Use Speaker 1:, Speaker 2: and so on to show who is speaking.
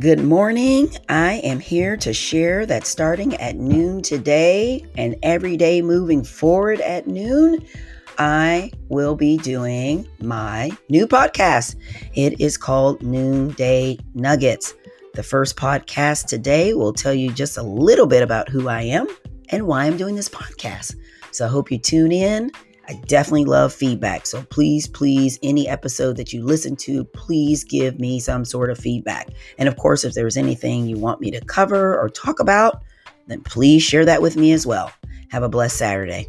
Speaker 1: Good morning. I am here to share that starting at noon today and every day moving forward at noon, I will be doing my new podcast. It is called Noonday Nuggets. The first podcast today will tell you just a little bit about who I am and why I'm doing this podcast. So I hope you tune in I definitely love feedback. So please, please, any episode that you listen to, please give me some sort of feedback. And of course, if there's anything you want me to cover or talk about, then please share that with me as well. Have a blessed Saturday.